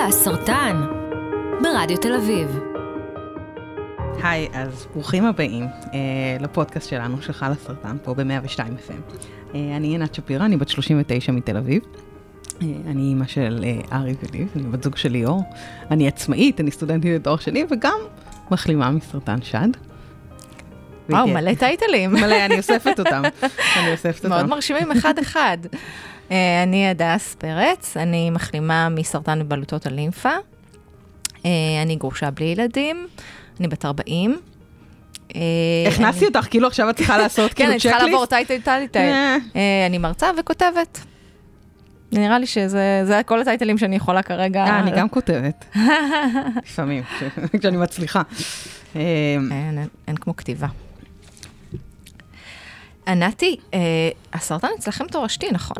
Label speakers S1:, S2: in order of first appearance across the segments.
S1: חלה הסרטן, ברדיו תל אביב.
S2: היי, אז ברוכים הבאים אה, לפודקאסט שלנו של חלה סרטן, פה ב-102 FM. אה, אני עינת שפירא, אני בת 39 מתל אביב. אה, אני אימא של אה, ארי וליב, אני בת זוג של ליאור. אני עצמאית, אני סטודנטית לתואר שני, וגם מחלימה מסרטן שד.
S3: וואו, מלא טייטלים.
S2: מלא, אני אוספת אותם. אני אוספת
S3: מאוד
S2: אותם.
S3: מרשימים אחד-אחד. אה, אני הדס פרץ, אני מחלימה מסרטן בבלוטות הלימפה. אה, אני גרושה בלי ילדים, אני בת 40. אה,
S2: הכנסתי אותך, כאילו עכשיו את צריכה לעשות
S3: כן,
S2: כאילו
S3: אני צריכה
S2: checklist.
S3: לעבור
S2: title
S3: title. אני מרצה וכותבת. נראה לי שזה זה כל הטייטלים שאני יכולה כרגע.
S2: אני גם כותבת. לפעמים, כש- כשאני מצליחה.
S3: אין, כמו כתיבה. ענתי, הסרטן אצלכם תורשתי, נכון?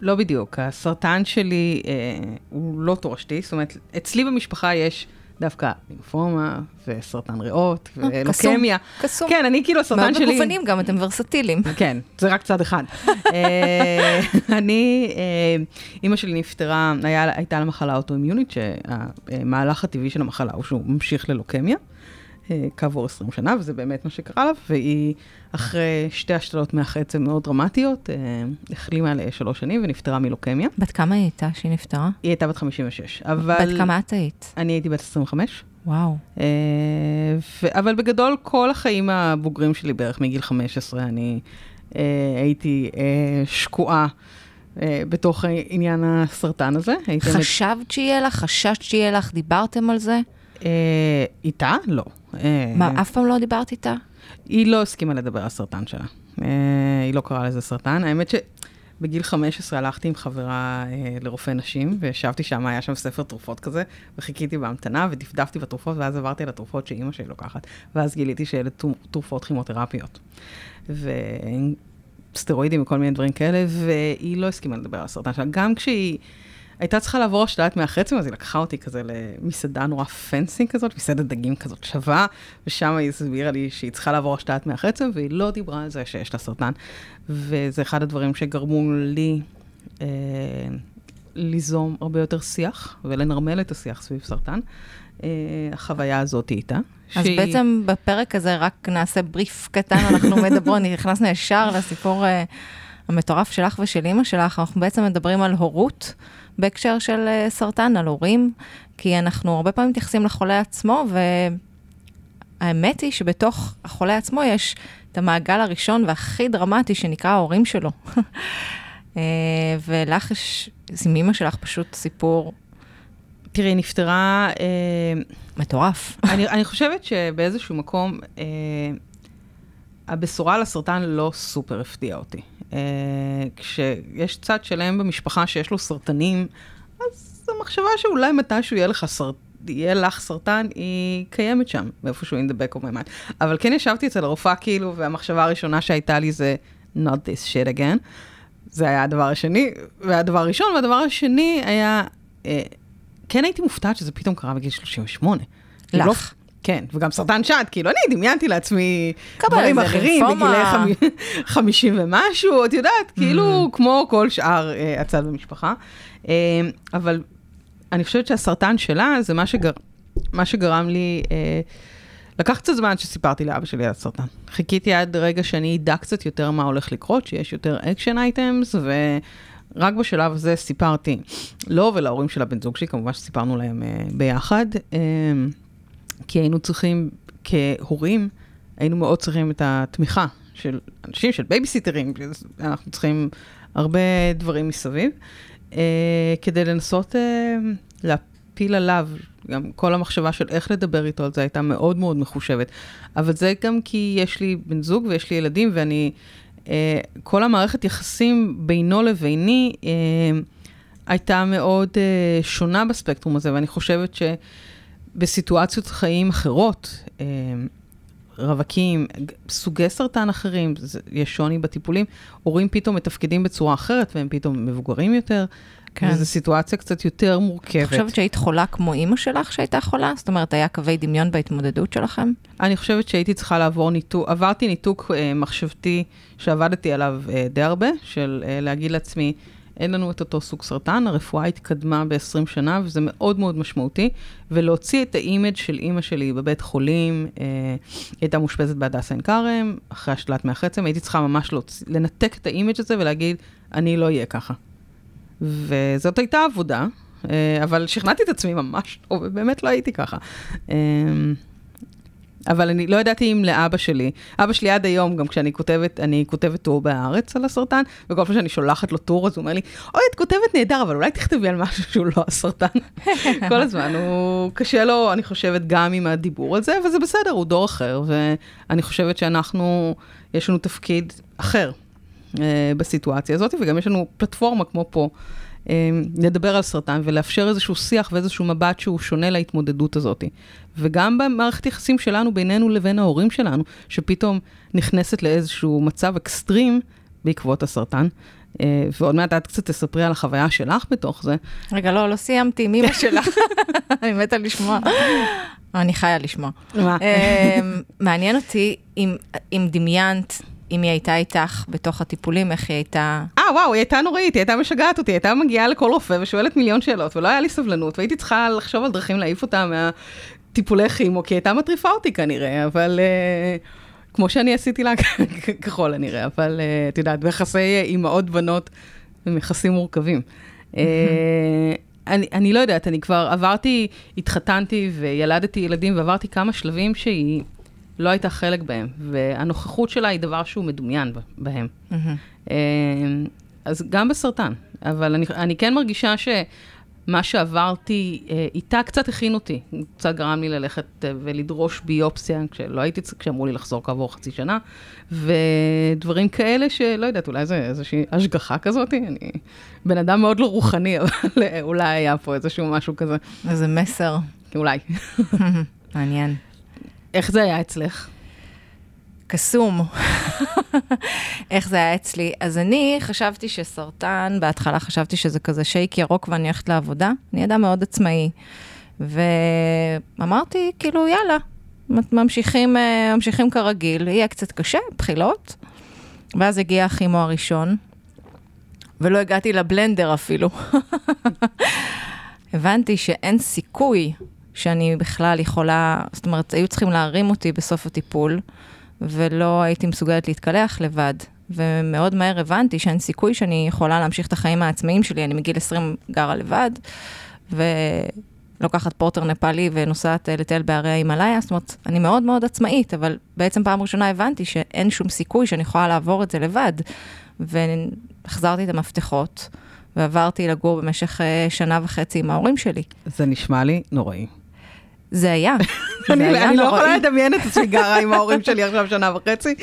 S2: לא בדיוק, הסרטן שלי אה, הוא לא תורשתי, זאת אומרת, אצלי במשפחה יש דווקא לימפומה וסרטן ריאות
S3: אה, קסום,
S2: ולוקמיה.
S3: קסום.
S2: כן, אני כאילו, הסרטן
S3: מאוד
S2: שלי...
S3: מגוונים גם, אתם ורסטיליים.
S2: כן, זה רק צד אחד. אה, אני, אה, אימא שלי נפטרה, היה, הייתה לה מחלה אוטואימיונית, שהמהלך הטבעי של המחלה הוא שהוא ממשיך ללוקמיה, כעבור 20 שנה, וזה באמת מה שקרה לה, והיא אחרי שתי השתלות מח עצם מאוד דרמטיות, אה, החלימה לשלוש שנים ונפטרה מלוקמיה.
S3: בת כמה היא הייתה שהיא נפטרה?
S2: היא הייתה בת 56, אבל...
S3: בת כמה את היית?
S2: אני הייתי בת 25.
S3: וואו.
S2: אה, ו- אבל בגדול, כל החיים הבוגרים שלי, בערך מגיל 15, אני אה, הייתי אה, שקועה אה, בתוך עניין הסרטן הזה.
S3: חשבת שיהיה לך? חששת שיהיה לך? דיברתם על זה?
S2: אה, איתה? לא. אה,
S3: מה, אף פעם לא דיברת איתה?
S2: היא לא הסכימה לדבר על סרטן שלה. אה, היא לא קראה לזה סרטן. האמת שבגיל 15 הלכתי עם חברה אה, לרופא נשים, וישבתי שם, היה שם ספר תרופות כזה, וחיכיתי בהמתנה, ודפדפתי בתרופות, ואז עברתי על התרופות שאימא שלי לוקחת, ואז גיליתי שאלה תרופות כימותרפיות. וסטרואידים וכל מיני דברים כאלה, והיא לא הסכימה לדבר על סרטן שלה. גם כשהיא... הייתה צריכה לעבור השתלת מח עצם, אז היא לקחה אותי כזה למסעדה נורא פנסי כזאת, מסעדת דגים כזאת שווה, ושם היא הסבירה לי שהיא צריכה לעבור השתלת מח עצם, והיא לא דיברה על זה שיש לה סרטן. וזה אחד הדברים שגרמו לי אה, ליזום הרבה יותר שיח, ולנרמל את השיח סביב סרטן. אה, החוויה הזאת איתה.
S3: אז
S2: שהיא-
S3: בעצם בפרק הזה רק נעשה בריף קטן, אנחנו מדברות, נכנסנו ישר לסיפור אה, המטורף שלך ושל אימא שלך, אנחנו בעצם מדברים על הורות בהקשר של אה, סרטן, על הורים, כי אנחנו הרבה פעמים מתייחסים לחולה עצמו, והאמת היא שבתוך החולה עצמו יש את המעגל הראשון והכי דרמטי שנקרא ההורים שלו. אה, ולך יש, עם אימא שלך פשוט סיפור
S2: תראי, היא נפטרה... אה,
S3: מטורף.
S2: אני, אני חושבת שבאיזשהו מקום, אה, הבשורה על הסרטן לא סופר הפתיעה אותי. אה, כשיש צד שלם במשפחה שיש לו סרטנים, אז המחשבה שאולי מתישהו יהיה לך סרטן. יהיה לך סרטן, היא קיימת שם, באיפשהו in the back of my mind. אבל כן ישבתי אצל הרופאה, כאילו, והמחשבה הראשונה שהייתה לי זה, not this shit again. זה היה הדבר השני, והדבר הראשון, והדבר השני היה, אה, כן הייתי מופתעת שזה פתאום קרה בגיל 38. כאילו,
S3: לך.
S2: לא, כן, וגם סרטן שד, כאילו, אני דמיינתי לעצמי דברים אחרים. בגילי חמ... 50 ומשהו, את יודעת, כאילו,
S3: Mm.
S2: כמו כל שאר אה, הצד במשפחה. אה, אבל אני חושבת שהסרטן שלה זה מה, שגר... מה שגרם לי... אה, לקח קצת זמן שסיפרתי לאבא שלי על הסרטן. חיכיתי עד רגע שאני אדע קצת יותר מה הולך לקרות, שיש יותר action items, ורק בשלב הזה סיפרתי לו ולהורים של הבן זוג שלי, כמובן שסיפרנו להם אה, ביחד, אה, כי היינו צריכים, כהורים, היינו מאוד צריכים את התמיכה של אנשים, של בייביסיטרים, אנחנו צריכים הרבה דברים מסביב, אה, כדי לנסות אה, להפיל עליו, גם כל המחשבה של איך לדבר איתו על זה הייתה מאוד מאוד מחושבת. אבל זה גם כי יש לי בן זוג ויש לי ילדים, ואני, אה, כל המערכת יחסים בינו לביני אה, הייתה מאוד אה, שונה בספקטרום הזה, ואני חושבת שבסיטואציות חיים אחרות, אה, רווקים, סוגי סרטן אחרים, יש שוני בטיפולים, הורים פתאום מתפקדים בצורה אחרת והם פתאום מבוגרים יותר.
S3: כן.
S2: כן. וזו סיטואציה קצת יותר מורכבת.
S3: את חושבת שהיית חולה כמו אימא שלך שהייתה חולה? זאת אומרת, היה קווי דמיון בהתמודדות שלכם?
S2: אני חושבת שהייתי צריכה לעבור ניתוק, עברתי ניתוק אה, מחשבתי שעבדתי עליו אה, די הרבה, של אה, להגיד לעצמי, אין לנו את אותו סוג סרטן, הרפואה התקדמה ב-20 שנה, וזה מאוד מאוד משמעותי. ולהוציא את ה image של אימא שלי בבית חולים, אה, היא הייתה מאושפזת בהדסה עין כרם, אחרי השתלת מח עצם, הייתי צריכה ממש להוציא, לנתק את ה image הזה ולהגיד, אני לא אהיה ככה. וזאת הייתה עבודה, אה, אבל שכנעתי את עצמי ממש טוב, ובאמת לא הייתי ככה. אה, אבל אני לא ידעתי אם לאבא שלי, אבא שלי עד היום, גם כשאני כותבת, אני כותבת טור בהארץ על הסרטן, וכל פעם שאני שולחת לו טור, אז הוא אומר לי, אוי, את כותבת נהדר, אבל אולי תכתבי על משהו שהוא לא הסרטן. כל הזמן, הוא קשה לו, אני חושבת, גם עם הדיבור על זה, וזה בסדר, הוא דור אחר, ואני חושבת שאנחנו, יש לנו תפקיד אחר אה, בסיטואציה הזאת, וגם יש לנו פלטפורמה כמו פה. אה, לדבר על סרטן ולאפשר איזשהו שיח ואיזשהו מבט שהוא שונה להתמודדות הזאת. וגם במערכת יחסים שלנו בינינו לבין ההורים שלנו, שפתאום נכנסת לאיזשהו מצב אקסטרים בעקבות הסרטן. אה, ועוד מעט את קצת תספרי על החוויה שלך בתוך זה.
S3: רגע, לא, לא סיימתי עם אמא שלך. אני מתה לשמוע. אני חיה לשמוע.
S2: מה?
S3: אה, מעניין אותי אם דמיינת אם היא הייתה איתך בתוך הטיפולים, איך היא הייתה...
S2: אה, וואו, היא הייתה נוראית, היא הייתה משגעת אותי, היא הייתה מגיעה לכל רופא ושואלת מיליון שאלות, ולא היה לי סבלנות, והייתי צריכה לחשוב על דרכים להעיף אותה מהטיפולי כימו, כי היא הייתה מטריפה אותי כנראה, אבל... Uh, כמו שאני עשיתי לה, ככל הנראה, אבל uh, את יודעת, ביחסי אימהות בנות הם יחסים מורכבים. Uh, אני, אני לא יודעת, אני כבר עברתי, התחתנתי וילדתי ילדים ועברתי כמה שלבים שהיא לא הייתה חלק בהם, והנוכחות שלה היא דבר שהוא מדומיין בהם. Mm-hmm. אז גם בסרטן, אבל אני, אני כן מרגישה שמה שעברתי אה, איתה קצת הכין אותי, קצת גרם לי ללכת אה, ולדרוש ביופסיה כשלא הייתי, כשאמרו לי לחזור כעבור חצי שנה, ודברים כאלה שלא יודעת, אולי זה איזושהי השגחה כזאת, אני בן אדם מאוד לא רוחני, אבל אולי היה פה איזשהו משהו כזה.
S3: איזה מסר.
S2: אולי.
S3: מעניין.
S2: איך זה היה אצלך?
S3: קסום. איך זה היה אצלי? אז אני חשבתי שסרטן, בהתחלה חשבתי שזה כזה שייק ירוק ואני הולכת לעבודה. אני אדם מאוד עצמאי. ואמרתי, כאילו, יאללה, ממשיכים, אה, ממשיכים כרגיל, יהיה קצת קשה, בחילות. ואז הגיע הכימו הראשון, ולא הגעתי לבלנדר אפילו. הבנתי שאין סיכוי שאני בכלל יכולה, זאת אומרת, היו צריכים להרים אותי בסוף הטיפול, ולא הייתי מסוגלת להתקלח לבד. ומאוד מהר הבנתי שאין סיכוי שאני יכולה להמשיך את החיים העצמאיים שלי, אני מגיל 20 גרה לבד, ולוקחת פורטר נפאלי ונוסעת אה, לטייל בהרי ההימאליה, זאת אומרת, אני מאוד מאוד עצמאית, אבל בעצם פעם ראשונה הבנתי שאין שום סיכוי שאני יכולה לעבור את זה לבד. והחזרתי את המפתחות, ועברתי לגור במשך אה, שנה וחצי עם ההורים שלי.
S2: זה נשמע לי נוראי.
S3: זה היה.
S2: אני, לא יכולה לדמיין את עצמי גרה עם ההורים שלי עכשיו שנה וחצי.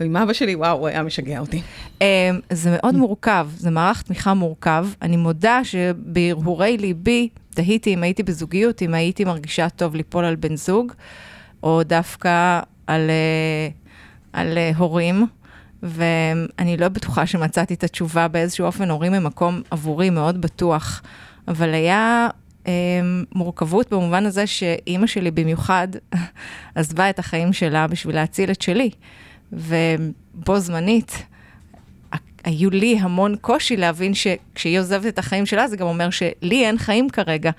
S2: עם אבא שלי, וואו, הוא היה משגע אותי.
S3: אמ, זה מאוד מורכב, זה מערך תמיכה מורכב. אני מודה שבהרהורי ליבי, תהיתי אם הייתי בזוגיות, אם הייתי מרגישה טוב ליפול על בן זוג, או דווקא על, אה, על אה, הורים. ואני לא בטוחה שמצאתי את התשובה באיזשהו אופן, הורים ממקום עבורי מאוד בטוח. אבל היה מורכבות במובן הזה שאימא שלי במיוחד עזבה את החיים שלה בשביל להציל את שלי. ובו זמנית, היו לי המון קושי להבין שכשהיא עוזבת את החיים שלה, זה גם אומר שלי אין חיים כרגע.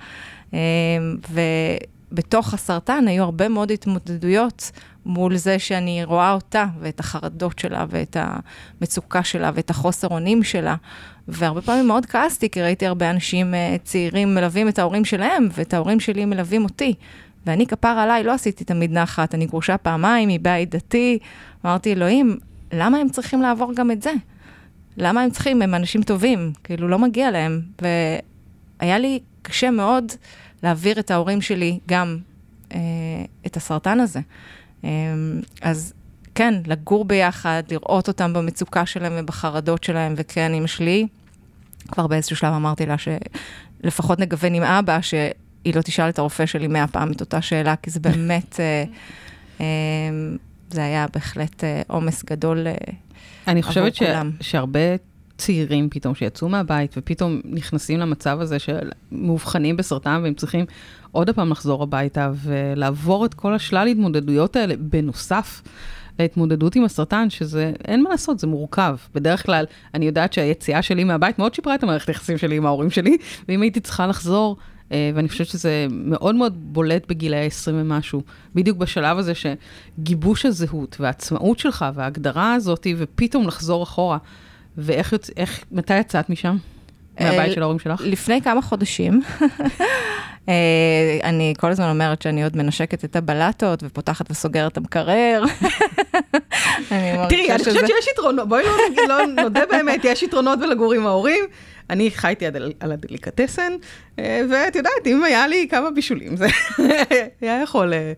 S3: אמ, ובתוך הסרטן היו הרבה מאוד התמודדויות מול זה שאני רואה אותה, ואת החרדות שלה, ואת המצוקה שלה, ואת החוסר אונים שלה. והרבה פעמים מאוד כעסתי, כי ראיתי הרבה אנשים uh, צעירים מלווים את ההורים שלהם, ואת ההורים שלי מלווים אותי. ואני, כפר עליי, לא עשיתי תמיד נחת, אני גרושה פעמיים מבית דתי. אמרתי, אלוהים, למה הם צריכים לעבור גם את זה? למה הם צריכים? הם אנשים טובים, כאילו, לא מגיע להם. והיה לי קשה מאוד להעביר את ההורים שלי גם אה, את הסרטן הזה. אה, אז כן, לגור ביחד, לראות אותם במצוקה שלהם ובחרדות שלהם, וכן, אמא שלי, כבר באיזשהו שלב אמרתי לה שלפחות נגוון עם אבא, שהיא לא תשאל את הרופא שלי מאה פעם את אותה שאלה, כי זה באמת, אה, אה, זה היה בהחלט אה, עומס גדול עבור כולם.
S2: אני חושבת ש, שהרבה צעירים פתאום שיצאו מהבית ופתאום נכנסים למצב הזה של מאובחנים בסרטן והם צריכים עוד פעם לחזור הביתה ולעבור את כל השלל התמודדויות האלה בנוסף להתמודדות עם הסרטן, שזה, אין מה לעשות, זה מורכב. בדרך כלל, אני יודעת שהיציאה שלי מהבית מאוד שיפרה את המערכת היחסים שלי עם ההורים שלי, ואם הייתי צריכה לחזור, אה, ואני חושבת שזה מאוד מאוד בולט בגילאי 20 ומשהו, בדיוק בשלב הזה שגיבוש הזהות והעצמאות שלך וההגדרה הזאת, ופתאום לחזור אחורה. ואיך. איך, מתי יצאת משם? מהבית של ההורים שלך?
S3: לפני כמה חודשים. אה, אני כל הזמן אומרת שאני עוד מנשקת את הבלטות ופותחת וסוגרת את המקרר.
S2: תראי, אני חושבת שיש יתרונות, בואי לא, לא נודה באמת, יש יתרונות בלגור עם ההורים. אני חייתי על הדליקטסן, אה, ואת יודעת, אם היה לי כמה בישולים, זה היה יכול אה,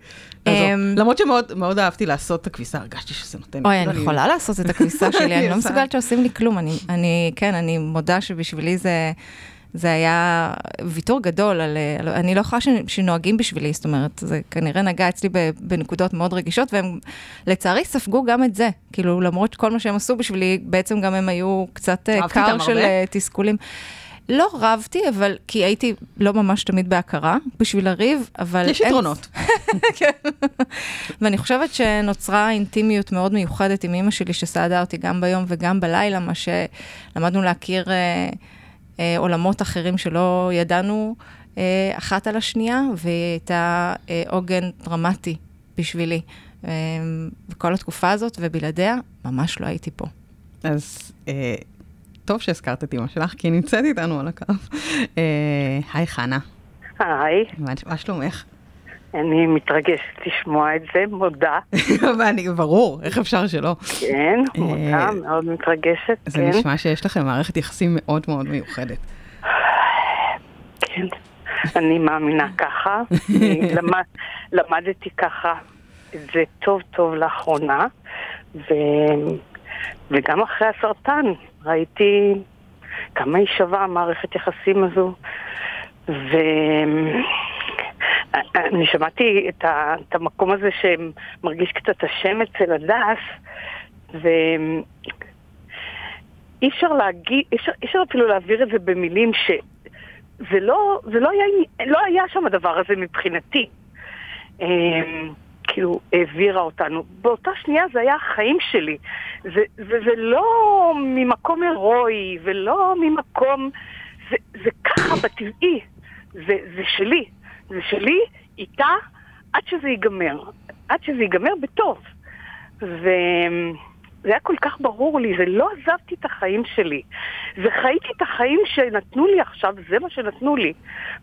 S2: לעזור. אמ, למרות שמאוד אהבתי לעשות את הכביסה, הרגשתי שזה נותן.
S3: אוי, אני יכולה לעשות את הכביסה שלי, אני לא מסוגלת שעושים לי כלום. אני, כן, אני מודה שבשבילי זה... זה היה ויתור גדול, על, על, אני לא יכולה שנוהגים בשבילי, זאת אומרת, זה כנראה נגע אצלי בנקודות מאוד רגישות, והם לצערי ספגו גם את זה. כאילו, למרות כל מה שהם עשו בשבילי, בעצם גם הם היו קצת אה, קר של הרבה? אה, תסכולים. לא רבתי, אבל, כי הייתי לא ממש תמיד בהכרה בשביל לריב, אבל...
S2: יש יתרונות.
S3: כן. ואני חושבת שנוצרה אינטימיות מאוד מיוחדת עם אימא שלי, שסעדה אותי גם ביום וגם בלילה, מה שלמדנו להכיר... אה, אה, עולמות אחרים שלא ידענו אה, אחת על השנייה, והיא הייתה אה, עוגן דרמטי בשבילי. אה, בכל התקופה הזאת, ובלעדיה, ממש לא הייתי פה.
S2: אז אה, טוב שהזכרת את אמא שלך, כי היא נמצאת איתנו על הקו. אה, היי, חנה.
S4: היי.
S2: מה שלומך?
S4: אני מתרגשת לשמוע את זה, מודה.
S2: ואני, ברור, איך אפשר שלא?
S4: כן, מודה, אה, מאוד מתרגשת,
S2: זה כן. נשמע שיש לכם מערכת יחסים מאוד מאוד מיוחדת.
S4: כן, אני מאמינה ככה. למד, למדתי ככה את זה טוב טוב לאחרונה, ו, וגם אחרי הסרטן ראיתי כמה היא שווה המערכת יחסים הזו. ו... אני שמעתי את, ה, את המקום הזה שמרגיש קצת אשם אצל הדס, ואי אפשר להגיד, אי אפשר, אפשר אפילו להעביר את זה במילים שזה לא, זה לא היה, לא היה שם הדבר הזה מבחינתי. כאילו, העבירה אותנו. באותה שנייה זה היה החיים שלי. זה, זה, זה לא ממקום הירואי, ולא ממקום... זה, זה ככה בטבעי. זה, זה שלי. זה שלי, איתה, עד שזה ייגמר. עד שזה ייגמר בטוב. וזה היה כל כך ברור לי, זה לא עזבתי את החיים שלי. זה חייתי את החיים שנתנו לי עכשיו, זה מה שנתנו לי.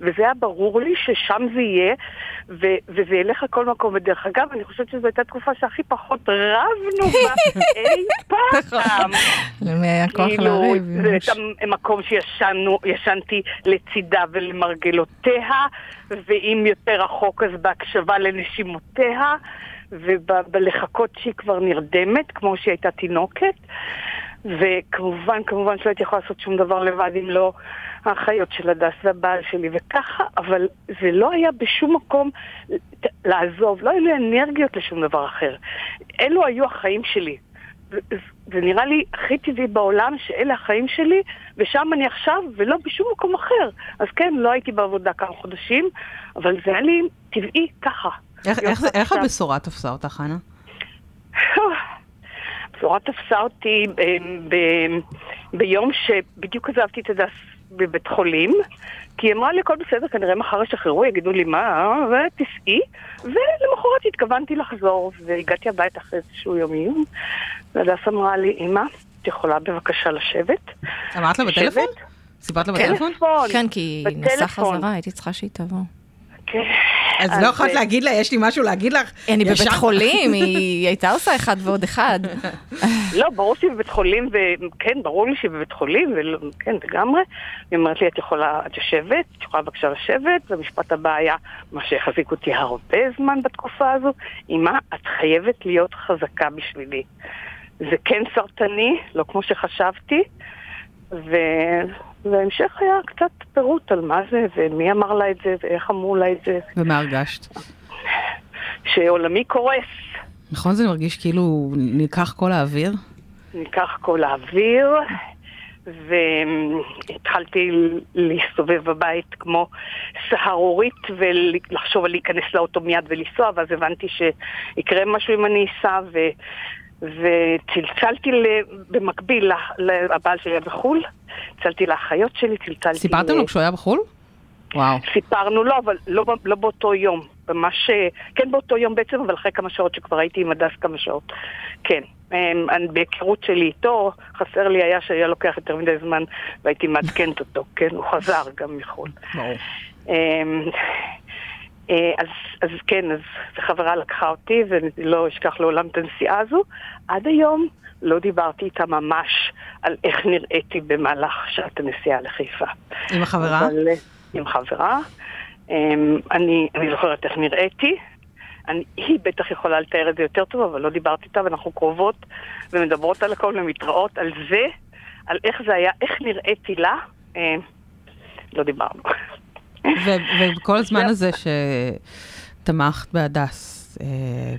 S4: וזה היה ברור לי ששם זה יהיה, ו- וזה ילך לכל מקום. ודרך אגב, אני חושבת שזו הייתה תקופה שהכי פחות רבנו בה אי פעם.
S3: למי היה כוח כאילו, לריב?
S4: זה הייתה מקום שישנתי לצידה ולמרגלותיה, ואם יותר רחוק אז בהקשבה לנשימותיה. ובלחכות שהיא כבר נרדמת, כמו שהיא הייתה תינוקת. וכמובן, כמובן שלא הייתי יכולה לעשות שום דבר לבד אם לא האחיות של הדס והבעל שלי, וככה, אבל זה לא היה בשום מקום לעזוב, לא היו לי אנרגיות לשום דבר אחר. אלו היו החיים שלי. זה נראה לי הכי טבעי בעולם שאלה החיים שלי, ושם אני עכשיו, ולא בשום מקום אחר. אז כן, לא הייתי בעבודה כמה חודשים, אבל זה היה לי טבעי ככה.
S2: איך, איך, איך הבשורה תפסה אותך, חנה?
S4: הבשורה תפסה אותי ב, ב, ביום שבדיוק עזבתי את הדס בבית חולים, כי היא אמרה לי, הכל בסדר, כנראה מחר ישחררו, יגידו לי מה, ותסעי, ולמחרת התכוונתי לחזור, והגעתי הביתה אחרי איזשהו יום עיון, והדס אמרה לי, אמא, את יכולה בבקשה לשבת?
S2: אמרת לה בטלפון? סיפרת לה בטלפון?
S3: כן, כי היא נסעה חזרה, הייתי צריכה שהיא תבוא.
S4: כן.
S2: אז לא יכולת להגיד לה, יש לי משהו להגיד לך?
S3: אני בבית חולים, היא הייתה עושה אחד ועוד אחד.
S4: לא, ברור שהיא בבית חולים, וכן, ברור לי שהיא בבית חולים, וכן, לגמרי. היא אומרת לי, את יכולה, את יושבת, את יכולה בבקשה לשבת, והמשפט הבא היה, מה שהחזיק אותי הרבה זמן בתקופה הזו, אמא, את חייבת להיות חזקה בשבילי. זה כן סרטני, לא כמו שחשבתי, ו... וההמשך היה קצת פירוט על מה זה, ומי אמר לה את זה, ואיך אמרו לה את זה.
S2: ומה הרגשת?
S4: שעולמי קורס.
S2: נכון, זה מרגיש כאילו ניקח כל האוויר?
S4: ניקח כל האוויר, והתחלתי להסתובב בבית כמו סהרורית ולחשוב על להיכנס לאוטו מיד ולנסוע, ואז הבנתי שיקרה משהו אם אני אסע. וצלצלתי במקביל לבעל שלי היה בחו"ל, צלצלתי לאחיות שלי, צלצלתי...
S2: סיפרתם לו כשהוא היה בחו"ל? וואו.
S4: סיפרנו לו, אבל לא, לא באותו יום. ממש, כן באותו יום בעצם, אבל אחרי כמה שעות שכבר הייתי עם הדס כמה שעות. כן. אמ, בהיכרות שלי איתו, חסר לי היה שהיה לוקח יותר מדי זמן והייתי מעדכנת אותו, כן? הוא חזר גם מחו"ל. ברור. אה, אז, אז כן, אז חברה לקחה אותי ואני לא אשכח לעולם את הנסיעה הזו. עד היום לא דיברתי איתה ממש על איך נראיתי במהלך שעת הנסיעה לחיפה.
S2: עם החברה? אבל,
S4: עם חברה. אמ, אני, אני זוכרת איך נראיתי. אני, היא בטח יכולה לתאר את זה יותר טוב, אבל לא דיברתי איתה, ואנחנו קרובות ומדברות על הכל ומתראות על זה, על איך זה היה, איך נראיתי לה, אה, לא דיברנו.
S2: וכל הזמן הזה שתמכת בהדס, אה,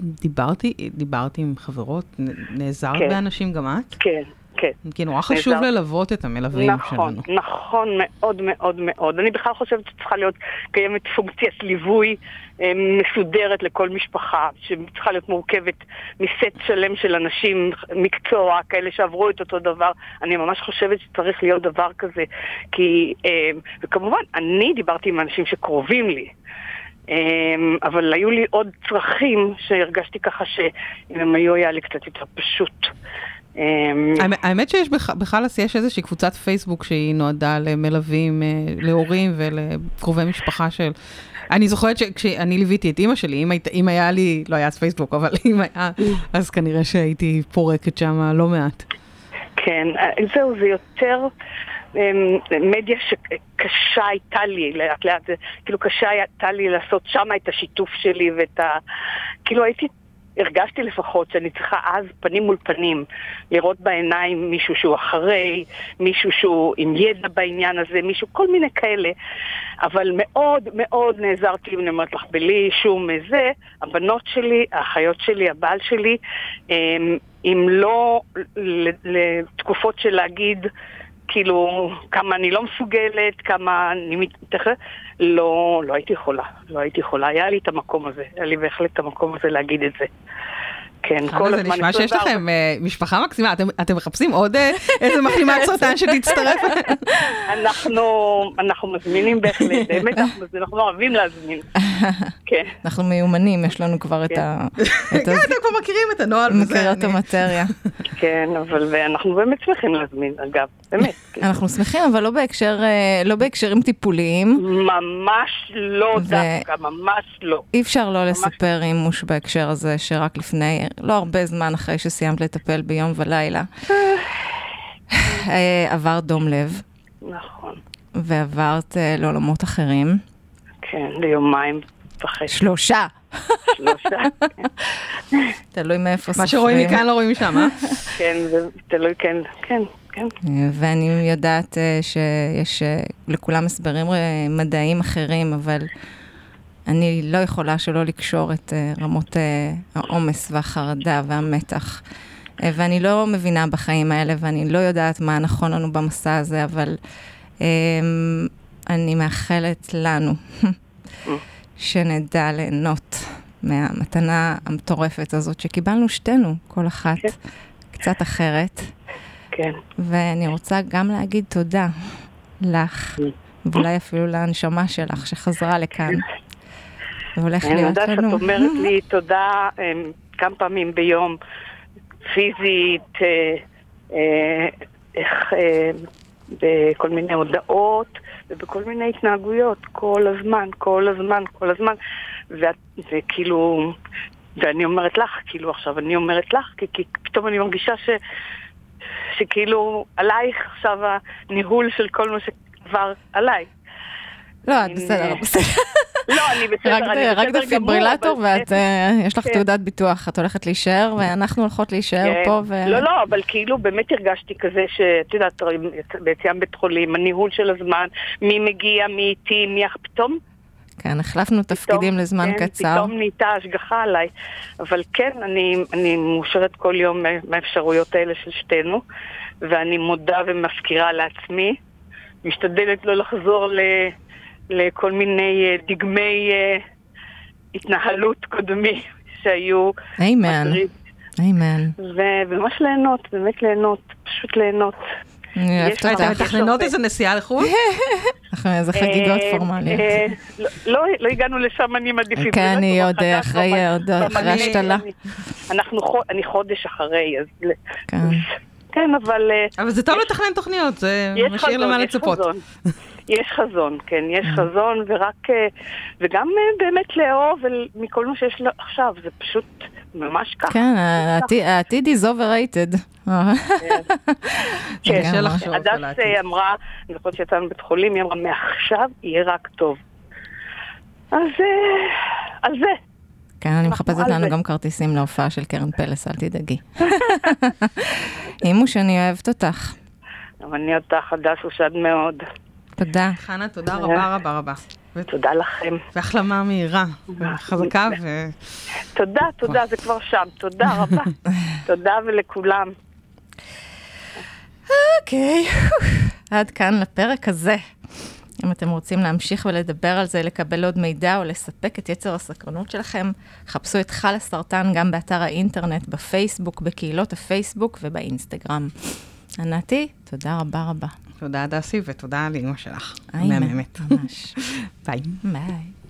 S2: דיברתי, דיברתי עם חברות, נעזרת כן. באנשים גם את?
S4: כן, כן.
S2: כי נורא חשוב נעזר. ללוות את המלווים
S4: נכון,
S2: שלנו.
S4: נכון, נכון מאוד מאוד מאוד. אני בכלל חושבת שצריכה להיות קיימת פונקציית ליווי אה, מסודרת לכל משפחה, שצריכה להיות מורכבת מסט שלם של אנשים, מקצוע, כאלה שעברו את אותו דבר. אני ממש חושבת שצריך להיות דבר כזה, כי, אה, וכמובן, אני דיברתי עם אנשים שקרובים לי. אה, אבל היו לי עוד צרכים שהרגשתי ככה שאם הם היו, היה לי קצת יותר פשוט.
S2: אמ, האמת שיש בחלאס יש איזושהי קבוצת פייסבוק שהיא נועדה למלווים, אה, להורים ולקרובי משפחה של... אני זוכרת שכשאני ליוויתי את אימא שלי, אם היה לי, לא היה אז פייסבוק, אבל אם היה, אז כנראה שהייתי פורקת שם לא מעט.
S4: כן, אה, זהו, זה יותר אמ, מדיה שקשה הייתה לי, לאט לאט, כאילו קשה הייתה לי לעשות שם את השיתוף שלי ואת ה... כאילו הייתי הרגשתי לפחות שאני צריכה אז פנים מול פנים לראות בעיניים מישהו שהוא אחרי, מישהו שהוא עם ידע בעניין הזה, מישהו, כל מיני כאלה. אבל מאוד מאוד נעזרתי, אני אומרת לך, בלי שום זה, הבנות שלי, האחיות שלי, הבעל שלי, אם לא לתקופות של להגיד כאילו, כמה אני לא מסוגלת, כמה אני מתחת, לא, לא הייתי יכולה, לא הייתי יכולה. היה לי את המקום הזה, היה לי בהחלט את המקום הזה להגיד את זה.
S2: כן, כל הזמן... זה נשמע שיש לכם אה, משפחה מקסימה, אתם מחפשים עוד אה, איזה מחלימת סרטן שתצטרף?
S4: אנחנו מזמינים בהחלט, באמת, אנחנו אוהבים להזמין.
S3: כן. אנחנו מיומנים, יש לנו כבר את
S2: כן. ה... כן, אתם כבר מכירים את הנוהל.
S3: מכירות את המטריה.
S4: כן, אבל אנחנו באמת שמחים להזמין, אגב, באמת.
S3: אנחנו שמחים, אבל לא אה, לא בהקשרים טיפוליים.
S4: ממש לא דווקא, ממש לא.
S3: אי אפשר לא לספר אימוש בהקשר הזה, שרק לפני לא הרבה זמן אחרי שסיימת לטפל ביום ולילה, אה, עבר דום לב.
S4: נכון.
S3: ועברת אה, לעולמות אחרים.
S4: כן, ליומיים וחצי.
S3: שלושה.
S4: שלושה,
S3: כן. תלוי מאיפה סופרים.
S2: מה שרואים מכאן לא רואים משם, אה?
S4: כן, זה תלוי, כן, כן. כן.
S3: ואני יודעת אה, שיש לכולם הסברים מדעיים אחרים, אבל אני לא יכולה שלא לקשור את רמות העומס והחרדה והמתח. ואני לא מבינה בחיים האלה, ואני לא יודעת מה נכון לנו במסע הזה, אבל אני מאחלת לנו שנדע ליהנות מהמתנה המטורפת הזאת שקיבלנו שתינו, כל אחת כן. קצת אחרת.
S4: כן.
S3: ואני רוצה גם להגיד תודה לך, ואולי אפילו להנשמה שלך שחזרה לכאן. והולך להיות לנו. אני יודעת
S4: שאת אומרת לי תודה אמ, כמה פעמים ביום, פיזית, אה, אה, איך, אה, בכל מיני הודעות ובכל מיני התנהגויות, כל הזמן, כל הזמן, כל הזמן. וכאילו, ואני אומרת לך, כאילו עכשיו אני אומרת לך, כי, כי פתאום אני מרגישה ש, שכאילו עלייך עכשיו הניהול של כל מה שכבר עליי.
S3: לא, את בסדר, בסדר.
S4: לא, אני בסדר, אני בסדר
S3: גמור. רק דפיברילטור, ואת, אה, יש לך כן. תעודת ביטוח, את הולכת להישאר, ואנחנו הולכות להישאר כן. פה.
S4: לא, לא, אבל כאילו באמת הרגשתי כזה שאת יודעת, ביציאה בית חולים, הניהול של הזמן, מי מגיע, מי איתי, מי פתאום.
S3: כן, החלפנו תפקידים לזמן
S4: כן,
S3: קצר.
S4: פתאום נהייתה השגחה עליי. אבל כן, אני, אני מאושרת כל יום מהאפשרויות האלה של שתינו. ואני מודה ומזכירה לעצמי. משתדלת לא לחזור ל, לכל מיני אה, דגמי אה, התנהלות קודמי שהיו.
S3: אמן. אמן.
S4: וממש ליהנות, באמת ליהנות, פשוט ליהנות.
S3: אני
S4: יש.
S2: מתכננות איזה נסיעה לחו"ל?
S3: אנחנו איזה חגיגות
S4: אה,
S3: פורמליות.
S4: לא- לא לא הגענו לשם, אני מעדיף.
S3: כן,
S4: לא
S3: עוד אחרי-
S4: אבל-
S3: עוד
S4: אבל
S3: אחרי
S4: אני-
S3: השתלה.
S4: אני- אני חודש אחרי, אז...
S3: כן.
S4: כן, אבל...
S2: אבל זה טוב לתכנן תוכניות, זה
S4: יש
S2: משאיר
S4: חזון,
S2: למה
S4: יש
S2: לצפות.
S4: יש חזון, כן, יש
S3: Mm.
S4: חזון, ורק... אה, וגם אה, באמת לאהוב מכל מה שיש לו עכשיו, זה פשוט ממש ככה.
S3: כן, העתיד- is overrated.
S4: כן.
S2: לחשוב על
S4: הדס
S2: העתיד.
S4: אה, אמרה, אני זוכרת שיצאנו מבית חולים, היא אמרה, מעכשיו יהיה רק טוב. אז על זה.
S3: כן, אני מחפשת לנו. גם כרטיסים להופעה של קרן פלס, אל תדאגי. אימו שאני אוהבת אותך.
S4: אבל אני אותך, הדס, הושד מאוד.
S3: תודה.
S2: חנה, תודה רבה רבה רבה.
S4: תודה לכם.
S2: והחלמה מהירה, וחזקה, ו...
S4: תודה, תודה, זה כבר שם. תודה רבה. תודה ולכולם.
S3: אוקיי, עד כאן לפרק הזה. אם אתם רוצים להמשיך ולדבר על זה, לקבל עוד מידע או לספק את יצר הסקרנות שלכם, חפשו את חל הסרטן גם באתר האינטרנט, בפייסבוק, בקהילות הפייסבוק ובאינסטגרם. ענתי, תודה רבה רבה.
S2: תודה, דסי, ותודה לאמא שלך. מהממת.
S3: ממש.
S2: ביי.
S3: ביי.